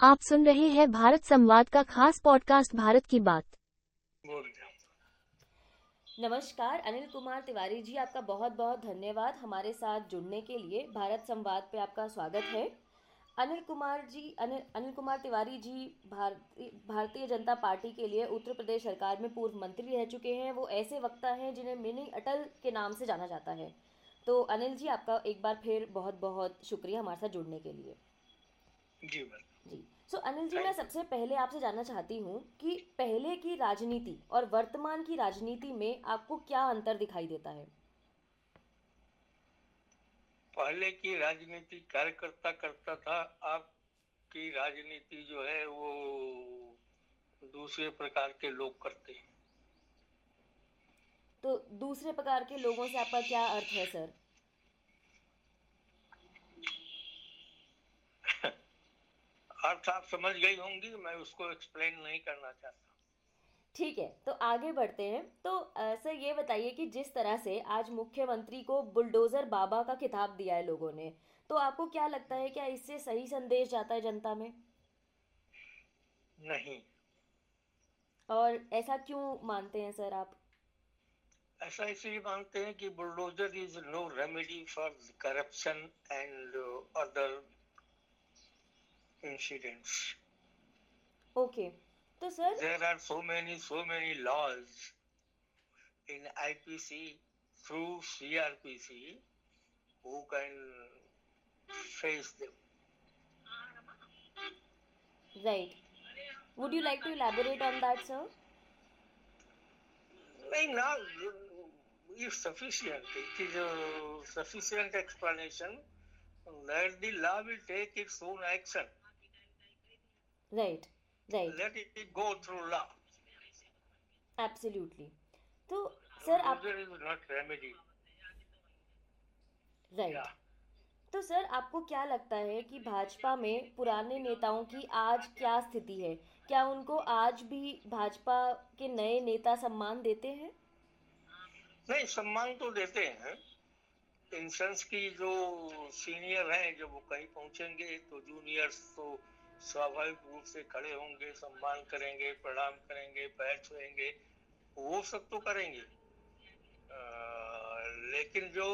आप सुन रहे हैं भारत संवाद का खास पॉडकास्ट भारत की बात। नमस्कार अनिल कुमार तिवारी जी आपका बहुत बहुत धन्यवाद हमारे साथ जुड़ने के लिए। भारत संवाद पे आपका स्वागत है। अनिल कुमार जी अनिल अनिल कुमार तिवारी जी भारतीय भारतीय जनता पार्टी के लिए उत्तर प्रदेश सरकार में पूर्व मंत्री रह चुके हैं। वो ऐसे वक्ता हैं जिन्हें मिनी अटल के नाम से जाना जाता है। तो अनिल जी आपका एक बार फिर बहुत बहुत शुक्रिया हमारे साथ जुड़ने के लिए। जी जी। सो अनिल जी मैं सबसे पहले आपसे जानना चाहती हूँ कि पहले की राजनीति और वर्तमान की राजनीति में आपको क्या अंतर दिखाई देता है? पहले की राजनीति कार्यकर्ता करता था अब की राजनीति जो है वो दूसरे प्रकार के लोग करते हैं। तो दूसरे प्रकार के लोगों से आपका क्या अर्थ है सर? अर्थ आप समझ गई होंगी मैं उसको एक्सप्लेन नहीं करना चाहता। ठीक है तो आगे बढ़ते हैं। तो अ, सर ये बताइए कि जिस तरह से आज मुख्यमंत्री को बुलडोजर बाबा का खिताब दिया है लोगों ने तो आपको क्या लगता है क्या इससे सही संदेश जाता है जनता में? नहीं। और ऐसा क्यों मानते हैं सर आप? ऐसा इसलिए मानते हैं कि bulldozer is no remedy for corruption and other incidents. Okay. So, sir? There are so many, so many laws in IPC through CRPC who can face them. Right. Would you like to elaborate on that, sir? Right now, If sufficient. It is a sufficient explanation that the law will take its own action. Right right Let it go through law. Absolutely तो sir आप. Right तो sir आपको क्या लगता है कि भाजपा में पुराने नेताओं की आज क्या स्थिति है? क्या उनको आज भी भाजपा के नए नेता सम्मान देते हैं? नहीं सम्मान तो देते हैं। इंसेंस की जो सीनियर हैं जब वो कहीं पहुँचेंगे तो जूनियर्स तो स्वाभाविक रूप से खड़े होंगे सम्मान करेंगे प्रणाम करेंगे पैर छुएँगे वो सब तो करेंगे। अ, लेकिन जो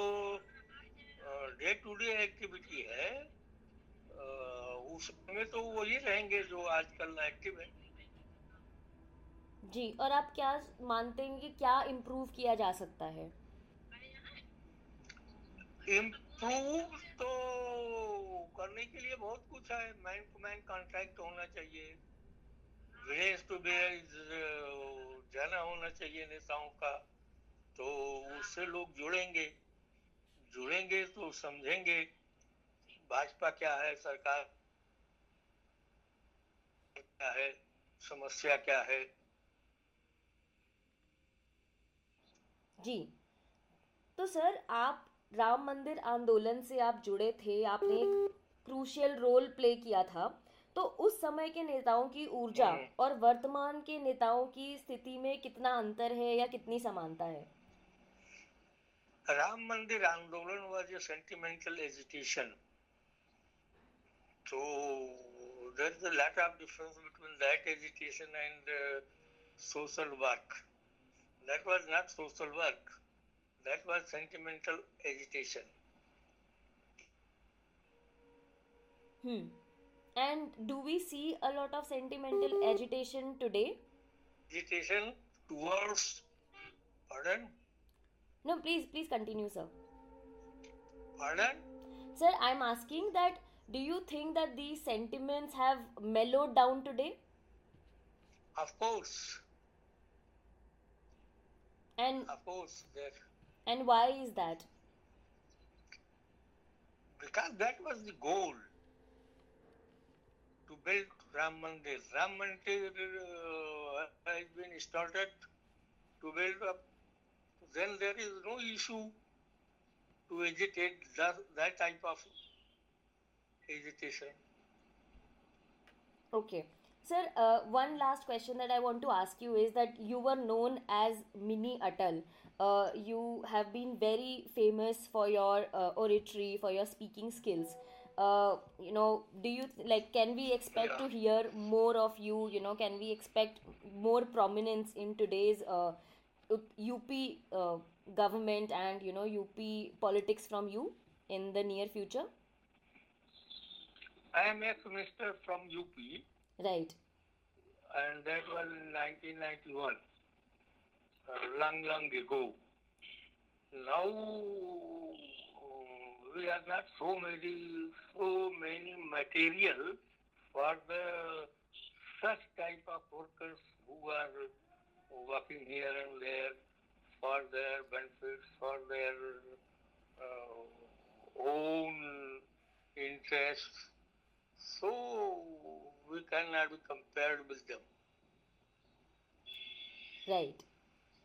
डे टू डे एक्टिविटी है अ, उसमें तो वही रहेंगे जो आजकल एक्टिव है। जी और आप क्या मानते हैं कि क्या इम्प्रूव किया जा सकता है? इम्प्रूव तो करने के लिए बहुत कुछ है। मैन टू मैन कॉन्ट्रैक्ट होना चाहिए। विलेज टू विलेज जाना होना चाहिए नेताओं का। तो उससे लोग जुड़ेंगे। जुड़ेंगे तो समझेंगे भाजपा क्या है, सरकार क्या है, समस्या क्या है। जी। तो सर, आप राम मंदिर आंदोलन से आप जुड़े थे आपने एक क्रूशियल रोल प्ले किया था। तो उस समय के नेताओं की ऊर्जा और वर्तमान के नेताओं की स्थिति में कितना अंतर है या कितनी समानता है? राम मंदिर आंदोलन वाज ए सेंटिमेंटल एजुकेशन तो there is a of difference between that education and social work that was not social work That was sentimental agitation. Hmm. And do we see a lot of sentimental agitation today? Agitation towards, pardon, No, please, please continue, sir. pardon, Sir, I'm asking that do you think that these sentiments have mellowed down today? of course, And of course, there. And why is that? because that was the goal to build Ram Mandir. Ram Mandir uh, has been started to build up. Then there is no issue to agitate that, that type of agitation. Okay. Sir, uh, one last question that I want to ask you is that you were known as Mini Atal. Uh, you have been very famous for your uh, oratory, for your speaking skills. uh, you know, do you like? Can we expect to hear more of you? You know, can we expect more prominence in today's uh, UP uh, government and you know UP politics from you in the near future? I am ex-minister from UP, Right. and that was in 1991, uh, long, long ago. Now we are not so many, so many material for the such type of workers who are working here and there for their benefits, for their uh, own interests. So we cannot be compared with them. Right,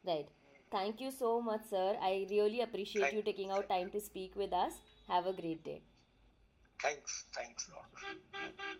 right. Thank you so much, sir. I really appreciate Thank- you taking out time to speak with us. Have a great day. Thanks, thanks, Lord.